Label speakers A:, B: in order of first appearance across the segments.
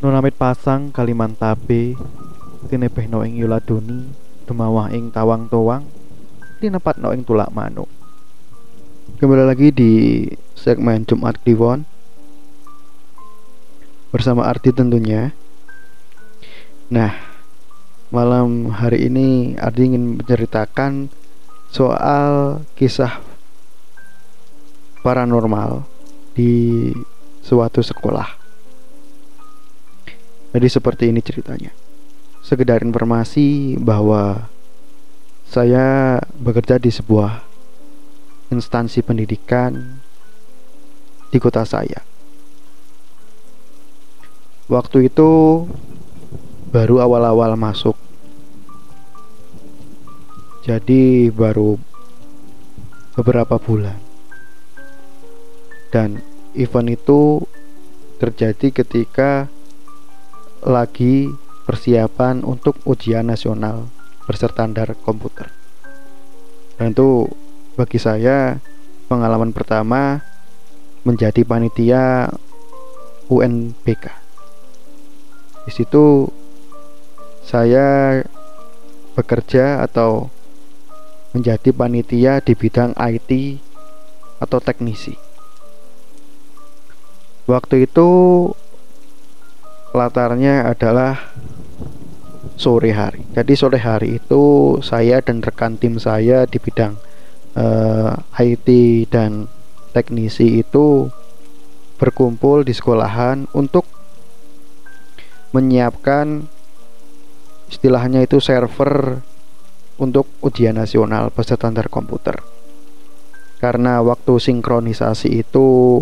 A: Nunamit pasang Kalimantabe tinebehno ing yuladuni dumawah ing tawang towang tinepatno ing tulak manuk kembali lagi di segmen Jumat Kliwon. Bersama Ardi tentunya. Nah malam hari ini Ardi ingin menceritakan soal kisah paranormal di suatu sekolah jadi seperti ini ceritanya sekedar informasi bahwa saya bekerja di sebuah instansi pendidikan di kota saya. Waktu itu baru awal-awal masuk. Jadi baru beberapa bulan. Dan event itu terjadi ketika lagi persiapan untuk ujian nasional berstandar komputer. Dan itu bagi saya pengalaman pertama menjadi panitia UNBK. Di situ saya bekerja atau menjadi panitia di bidang IT atau teknisi. Waktu itu latarnya adalah sore hari. Jadi sore hari itu saya dan rekan tim saya di bidang uh, eh, IT dan teknisi itu berkumpul di sekolahan untuk menyiapkan istilahnya itu server untuk ujian nasional berstandar komputer. Karena waktu sinkronisasi itu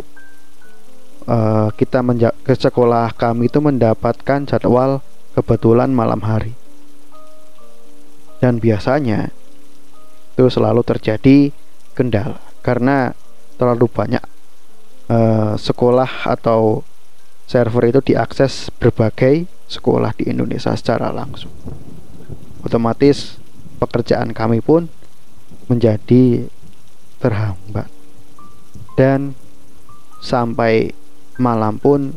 A: uh, kita ke sekolah kami itu mendapatkan jadwal kebetulan malam hari. Dan biasanya itu selalu terjadi kendala karena terlalu banyak uh, sekolah atau server itu diakses berbagai sekolah di Indonesia secara langsung. Otomatis pekerjaan kami pun menjadi terhambat. Dan sampai malam pun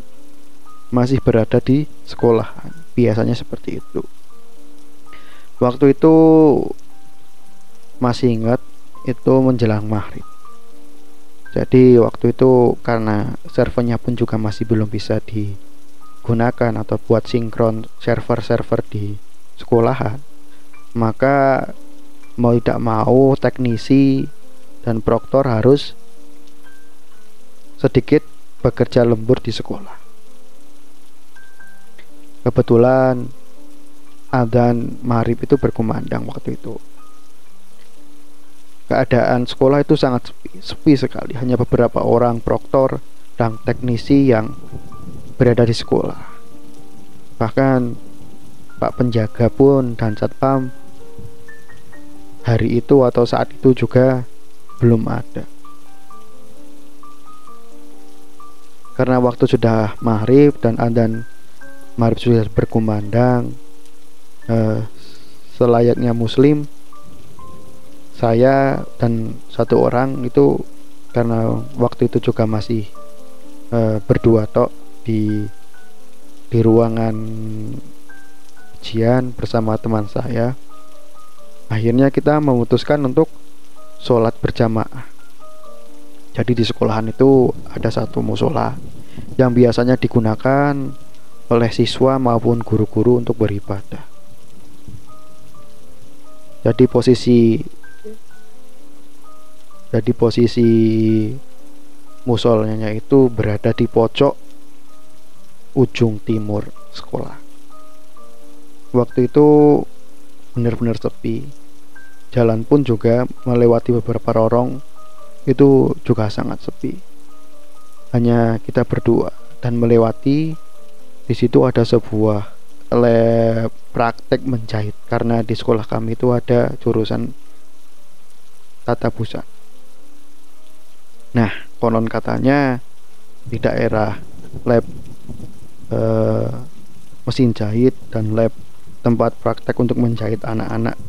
A: masih berada di sekolahan biasanya seperti itu. Waktu itu masih ingat itu menjelang maghrib. Jadi waktu itu karena servernya pun juga masih belum bisa digunakan atau buat sinkron server-server di sekolahan maka mau tidak mau teknisi dan proktor harus sedikit bekerja lembur di sekolah. Kebetulan adzan maghrib itu berkumandang waktu itu. Keadaan sekolah itu sangat sepi, sepi sekali. Hanya beberapa orang proktor dan teknisi yang berada di sekolah. Bahkan pak penjaga pun dan satpam hari itu atau saat itu juga belum ada karena waktu sudah maghrib dan adzan Maghrib sudah berkumandang uh, selayaknya muslim saya dan satu orang itu karena waktu itu juga masih uh, berdua tok di di ruangan ujian bersama teman saya. Akhirnya kita memutuskan untuk sholat berjamaah. Jadi di sekolahan itu ada satu musola yang biasanya digunakan oleh siswa maupun guru-guru untuk beribadah. Jadi posisi jadi posisi musolnya itu berada di pojok ujung timur sekolah. Waktu itu benar-benar sepi. Jalan pun juga melewati beberapa lorong itu juga sangat sepi. Hanya kita berdua dan melewati di situ ada sebuah lab praktek menjahit karena di sekolah kami itu ada jurusan tata busana. Nah, konon katanya di daerah lab eh, mesin jahit dan lab tempat praktek untuk menjahit anak-anak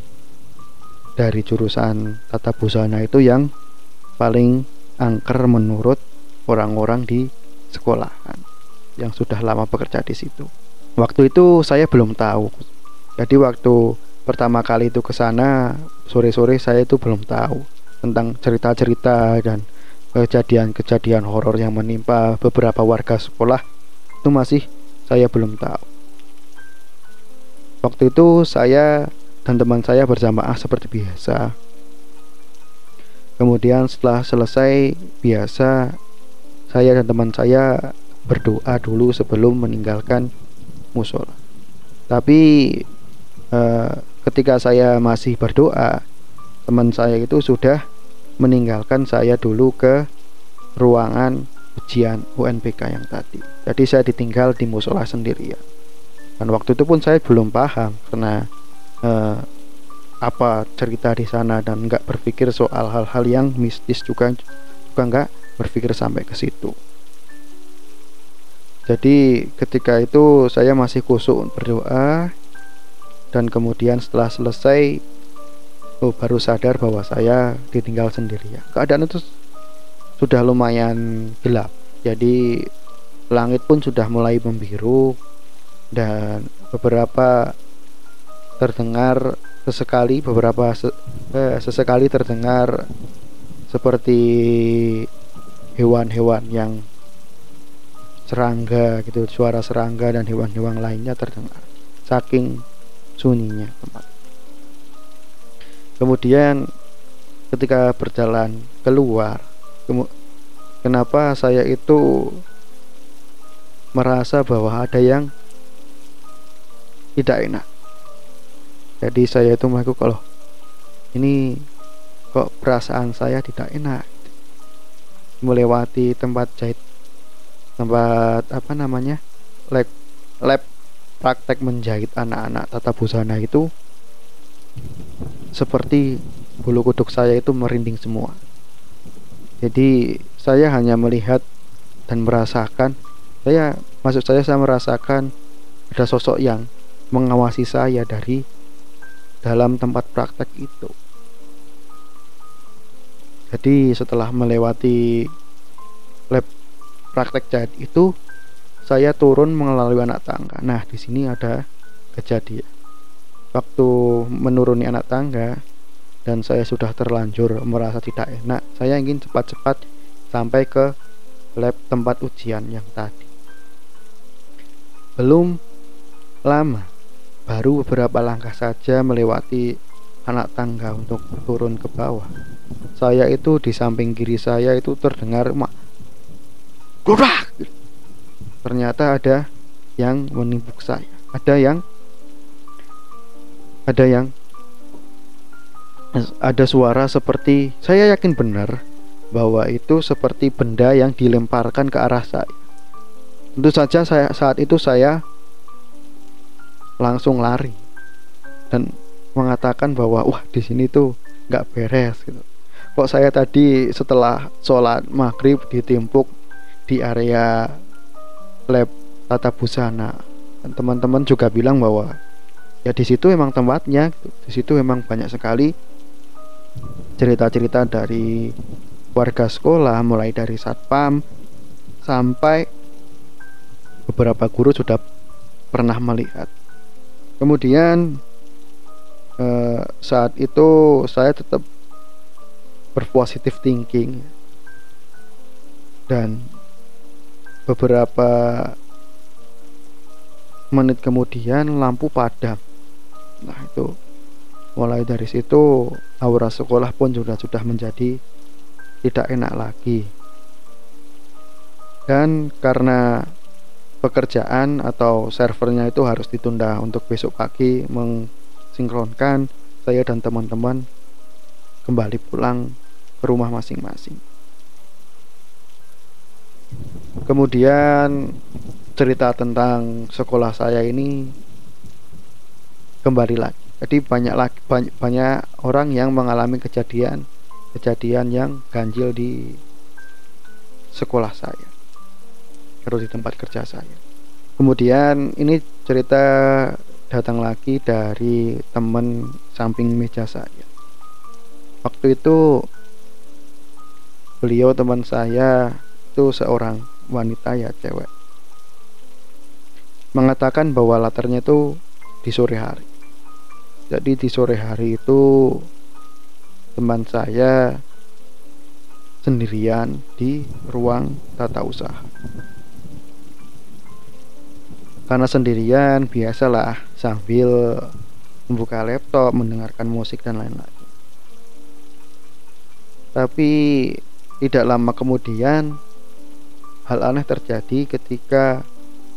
A: dari jurusan tata busana itu yang paling angker menurut orang-orang di sekolahan yang sudah lama bekerja di situ. waktu itu saya belum tahu jadi waktu pertama kali itu ke sana sore-sore saya itu belum tahu tentang cerita-cerita dan kejadian-kejadian horor yang menimpa beberapa warga sekolah itu masih saya belum tahu. Waktu itu saya dan teman saya berjamaah seperti biasa. Kemudian setelah selesai biasa saya dan teman saya berdoa dulu sebelum meninggalkan musola. Tapi eh, ketika saya masih berdoa, teman saya itu sudah meninggalkan saya dulu ke ruangan ujian UNBK yang tadi. Jadi saya ditinggal di musola sendirian. Dan waktu itu pun saya belum paham karena eh, apa cerita di sana dan nggak berpikir soal hal-hal yang mistis juga juga nggak berpikir sampai ke situ. Jadi ketika itu saya masih kusuk berdoa dan kemudian setelah selesai oh, baru sadar bahwa saya ditinggal sendirian. Keadaan itu sudah lumayan gelap. Jadi langit pun sudah mulai membiru dan beberapa terdengar sesekali beberapa eh, sesekali terdengar seperti hewan-hewan yang serangga gitu suara serangga dan hewan-hewan lainnya terdengar saking sunyinya tempat kemudian ketika berjalan keluar kenapa saya itu merasa bahwa ada yang tidak enak? Jadi saya itu mengaku kalau ini kok perasaan saya tidak enak melewati tempat jahit tempat apa namanya lab lab praktek menjahit anak-anak tata busana itu seperti bulu kuduk saya itu merinding semua. Jadi saya hanya melihat dan merasakan saya maksud saya saya merasakan ada sosok yang mengawasi saya dari dalam tempat praktek itu jadi setelah melewati lab praktek jahit itu saya turun melalui anak tangga. Nah, di sini ada kejadian. Waktu menuruni anak tangga dan saya sudah terlanjur merasa tidak enak, saya ingin cepat-cepat sampai ke lab tempat ujian yang tadi. Belum lama, baru beberapa langkah saja melewati anak tangga untuk turun ke bawah. Saya itu di samping kiri saya itu terdengar mak Godak! Ternyata ada yang menimpuk saya. Ada yang ada yang ada suara seperti saya yakin benar bahwa itu seperti benda yang dilemparkan ke arah saya. Tentu saja saya saat itu saya langsung lari dan mengatakan bahwa wah di sini tuh nggak beres gitu. Kok saya tadi setelah sholat maghrib ditimpuk di area lab tata busana. Teman-teman juga bilang bahwa ya di situ emang tempatnya di situ emang banyak sekali cerita-cerita dari warga sekolah mulai dari satpam sampai beberapa guru sudah pernah melihat. Kemudian eh, saat itu saya tetap berpositif thinking. Dan beberapa menit kemudian lampu padam. Nah itu mulai dari situ aura sekolah pun sudah sudah menjadi tidak enak lagi. Dan karena pekerjaan atau servernya itu harus ditunda untuk besok pagi mensinkronkan saya dan teman-teman kembali pulang rumah masing-masing. Kemudian cerita tentang sekolah saya ini kembali lagi. Jadi banyak lagi banyak, banyak orang yang mengalami kejadian kejadian yang ganjil di sekolah saya atau di tempat kerja saya. Kemudian ini cerita datang lagi dari teman samping meja saya. Waktu itu beliau teman saya itu seorang wanita ya cewek mengatakan bahwa latarnya itu di sore hari. Jadi di sore hari itu teman saya sendirian di ruang tata usaha. Karena sendirian biasalah sambil membuka laptop, mendengarkan musik dan lain-lain. Tapi tidak lama kemudian hal aneh terjadi ketika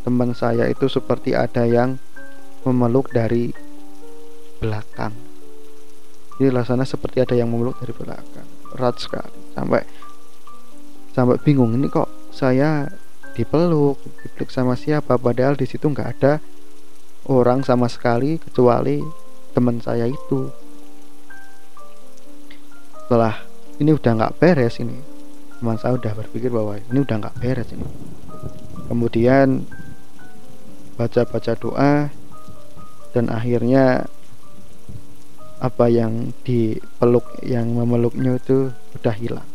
A: teman saya itu seperti ada yang memeluk dari belakang. Jadi rasanya seperti ada yang memeluk dari belakang. Erat sekali. Sampai sampai bingung ini kok saya dipeluk, dipeluk sama siapa padahal di situ nggak ada orang sama sekali kecuali teman saya itu. Setelah ini udah nggak beres ini teman saya udah berpikir bahwa ini udah nggak beres ini. Kemudian baca-baca doa dan akhirnya apa yang dipeluk yang memeluknya itu udah hilang.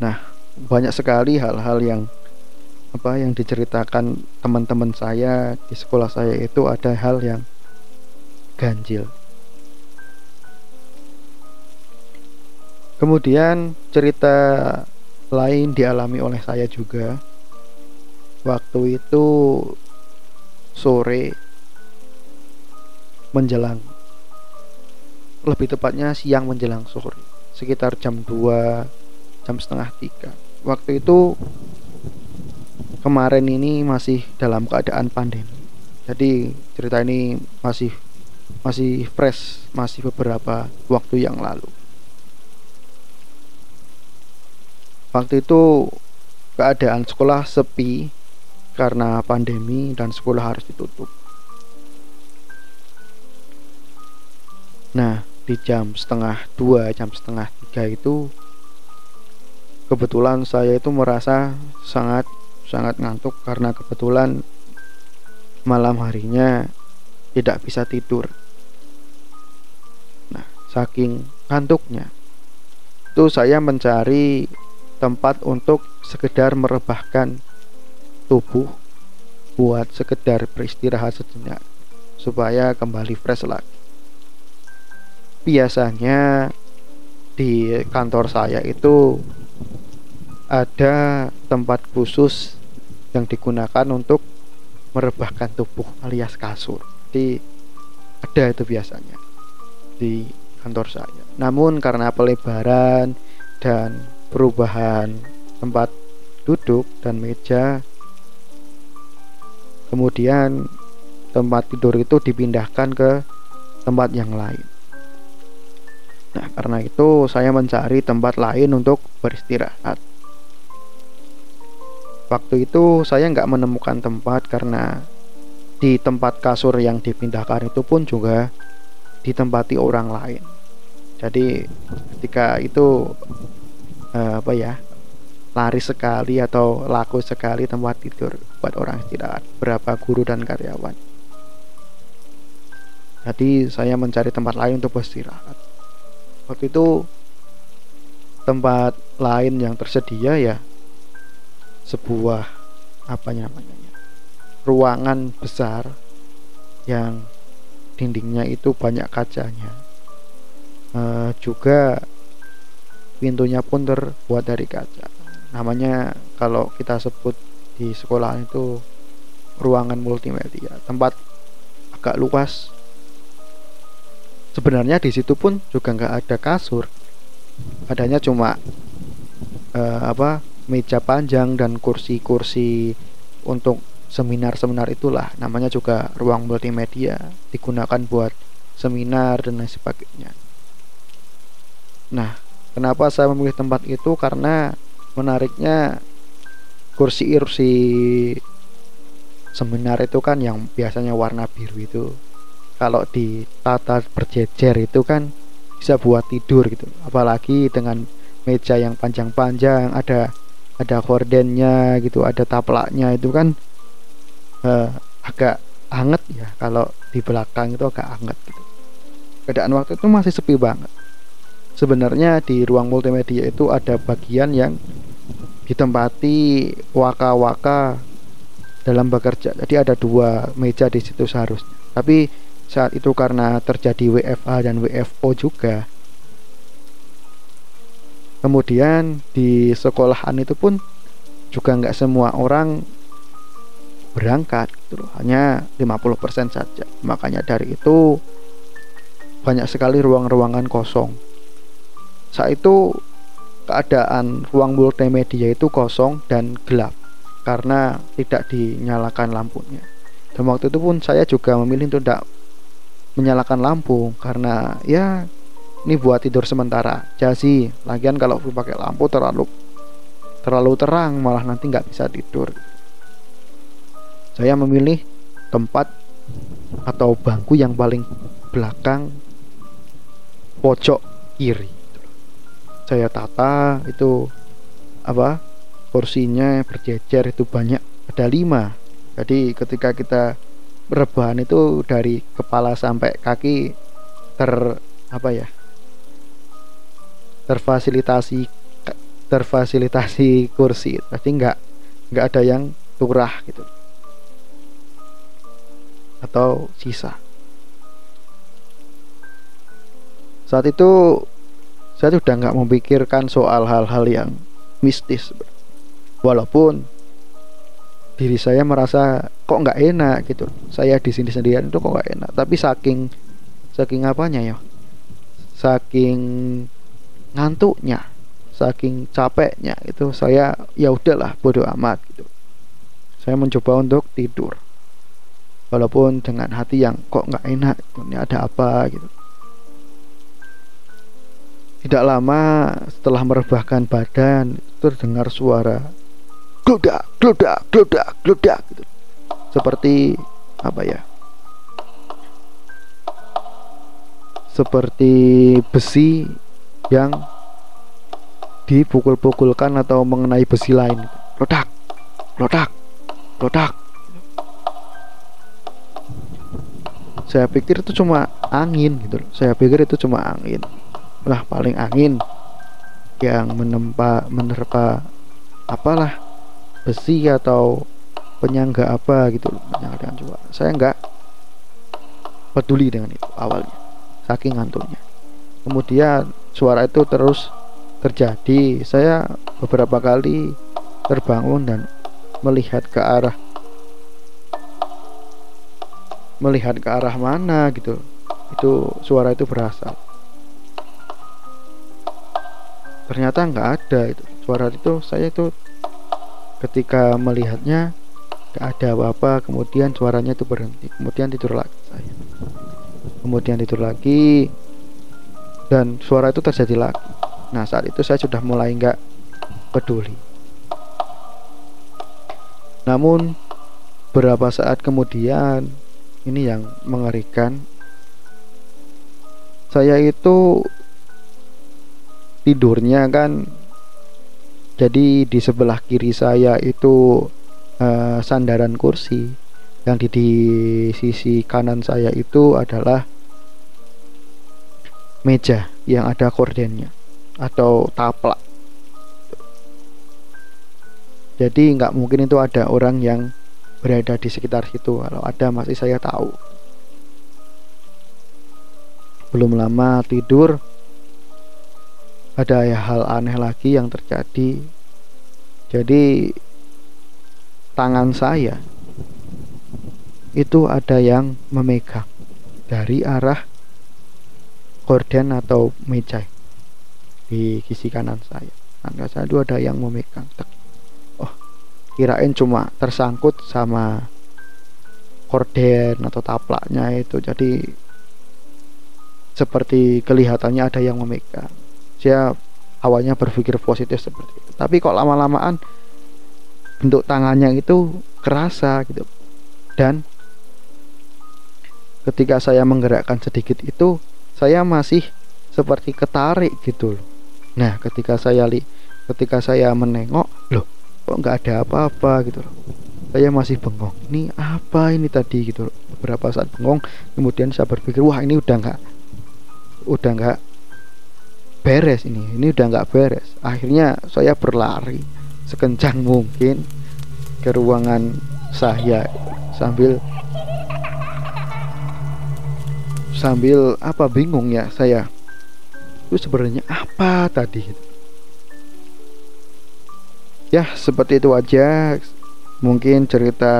A: Nah banyak sekali hal-hal yang apa yang diceritakan teman-teman saya di sekolah saya itu ada hal yang ganjil Kemudian cerita lain dialami oleh saya juga. Waktu itu sore menjelang lebih tepatnya siang menjelang sore sekitar jam 2 jam setengah tiga. Waktu itu kemarin ini masih dalam keadaan pandemi. Jadi cerita ini masih masih fresh masih beberapa waktu yang lalu Waktu itu keadaan sekolah sepi karena pandemi dan sekolah harus ditutup. Nah, di jam setengah dua, jam setengah tiga itu kebetulan saya itu merasa sangat sangat ngantuk karena kebetulan malam harinya tidak bisa tidur. Nah, saking ngantuknya itu saya mencari tempat untuk sekedar merebahkan tubuh buat sekedar beristirahat sejenak supaya kembali fresh lagi. Biasanya di kantor saya itu ada tempat khusus yang digunakan untuk merebahkan tubuh alias kasur. Di ada itu biasanya di kantor saya. Namun karena pelebaran dan perubahan tempat duduk dan meja. Kemudian tempat tidur itu dipindahkan ke tempat yang lain. Nah karena itu saya mencari tempat lain untuk beristirahat. Waktu itu saya nggak menemukan tempat karena di tempat kasur yang dipindahkan itu pun juga ditempati orang lain. Jadi ketika itu uh, apa ya lari sekali atau laku sekali tempat tidur buat orang istirahat. Berapa guru dan karyawan. Jadi saya mencari tempat lain untuk beristirahat. Waktu itu tempat lain yang tersedia ya sebuah apa namanya ruangan besar yang dindingnya itu banyak kacanya. Uh, juga pintunya pun terbuat dari kaca. Namanya kalau kita sebut di sekolah itu ruangan multimedia. Tempat agak luas. Sebenarnya di situ pun juga nggak ada kasur. Adanya cuma uh, apa meja panjang dan kursi-kursi untuk seminar-seminar itulah. Namanya juga ruang multimedia digunakan buat seminar dan lain sebagainya. Nah Kenapa saya memilih tempat itu? Karena menariknya kursi-kursi seminar itu kan yang biasanya warna biru itu. Kalau ditata berjejer itu kan bisa buat tidur gitu. Apalagi dengan meja yang panjang-panjang ada ada kordennya gitu ada taplaknya itu kan eh, agak anget ya. Kalau di belakang itu agak anget gitu. Keadaan waktu itu masih sepi banget sebenarnya di ruang multimedia itu ada bagian yang ditempati waka-waka dalam bekerja. Jadi ada dua meja di situ seharusnya. Tapi saat itu karena terjadi WFA dan WFO juga kemudian di sekolahan itu pun juga nggak semua orang berangkat gitu hanya 50% saja. Makanya dari itu banyak sekali ruang-ruangan kosong saat itu keadaan ruang multimedia itu kosong dan gelap karena tidak dinyalakan lampunya. Dan waktu itu pun saya juga memilih untuk tidak menyalakan lampu karena ya ini buat tidur sementara. Jadi lagian kalau pakai lampu terlalu terlalu terang malah nanti nggak bisa tidur. Saya memilih tempat atau bangku yang paling belakang pojok kiri. Saya tata itu apa kursinya berjejer itu banyak ada lima. Jadi ketika kita rebahan itu dari kepala sampai kaki ter apa ya terfasilitasi terfasilitasi kursi. Tapi nggak nggak ada yang turah gitu. Atau sisa. Saat itu saya sudah nggak memikirkan soal hal-hal yang mistis. Walaupun diri saya merasa kok nggak enak gitu. Saya di sini sendirian itu kok nggak enak. Tapi saking saking apanya ya? Saking ngantuknya saking capeknya itu saya ya udahlah bodoh amat gitu. Saya mencoba untuk tidur. Walaupun dengan hati yang kok nggak enak ini ada apa gitu tidak lama setelah merebahkan badan terdengar suara gludak gludak gludak gludak gitu. seperti apa ya? Seperti besi yang dipukul-pukulkan atau mengenai besi lain. Ledak ledak ledak. Saya pikir itu cuma angin gitu saya pikir itu cuma angin lah paling angin yang menempa menerpa apalah besi atau penyangga apa gitu. Penyangga dengan coba saya nggak peduli dengan itu awalnya saking ngantuknya. Kemudian suara itu terus terjadi. Saya beberapa kali terbangun dan melihat ke arah melihat ke arah mana gitu. Itu suara itu berasal ternyata nggak ada itu. Suara itu saya itu ketika melihatnya gak ada apa-apa kemudian suaranya itu berhenti kemudian tidur lagi saya. Kemudian tidur lagi dan suara itu terjadi lagi. Nah saat itu saya sudah mulai nggak peduli. Namun beberapa saat kemudian ini yang mengerikan saya itu tidurnya kan. Jadi di sebelah kiri saya itu uh, sandaran kursi. Yang di, di sisi kanan saya itu adalah meja yang ada kordennya atau taplak. Jadi nggak mungkin itu ada orang yang berada di sekitar situ. Kalau ada masih saya tahu. Belum lama tidur ada ya hal aneh lagi yang terjadi. Jadi tangan saya itu ada yang memegang dari arah gorden atau meja di sisi kanan saya. Tangga saya itu ada yang memegang oh kirain cuma tersangkut sama korden atau taplaknya itu. Jadi seperti kelihatannya ada yang memegang saya awalnya berpikir positif seperti itu. Tapi kok lama-lamaan bentuk tangannya itu kerasa gitu. Dan ketika saya menggerakkan sedikit itu saya masih seperti ketarik gitu loh. Nah ketika saya li ketika saya menengok loh. kok nggak ada apa-apa gitu loh. Saya masih bengong. Ini apa ini tadi gitu loh. Beberapa saat bengong kemudian saya berpikir wah ini udah nggak udah nggak beres ini ini udah nggak beres. Akhirnya saya berlari sekencang mungkin ke ruangan saya sambil sambil apa bingung ya saya. Itu sebenarnya apa tadi? Ya seperti itu aja. Mungkin cerita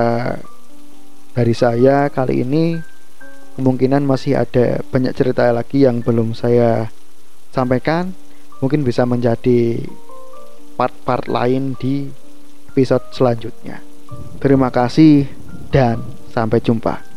A: dari saya kali ini kemungkinan masih ada banyak cerita lagi yang belum saya sampaikan mungkin bisa menjadi part-part lain di episode selanjutnya. Terima kasih dan sampai jumpa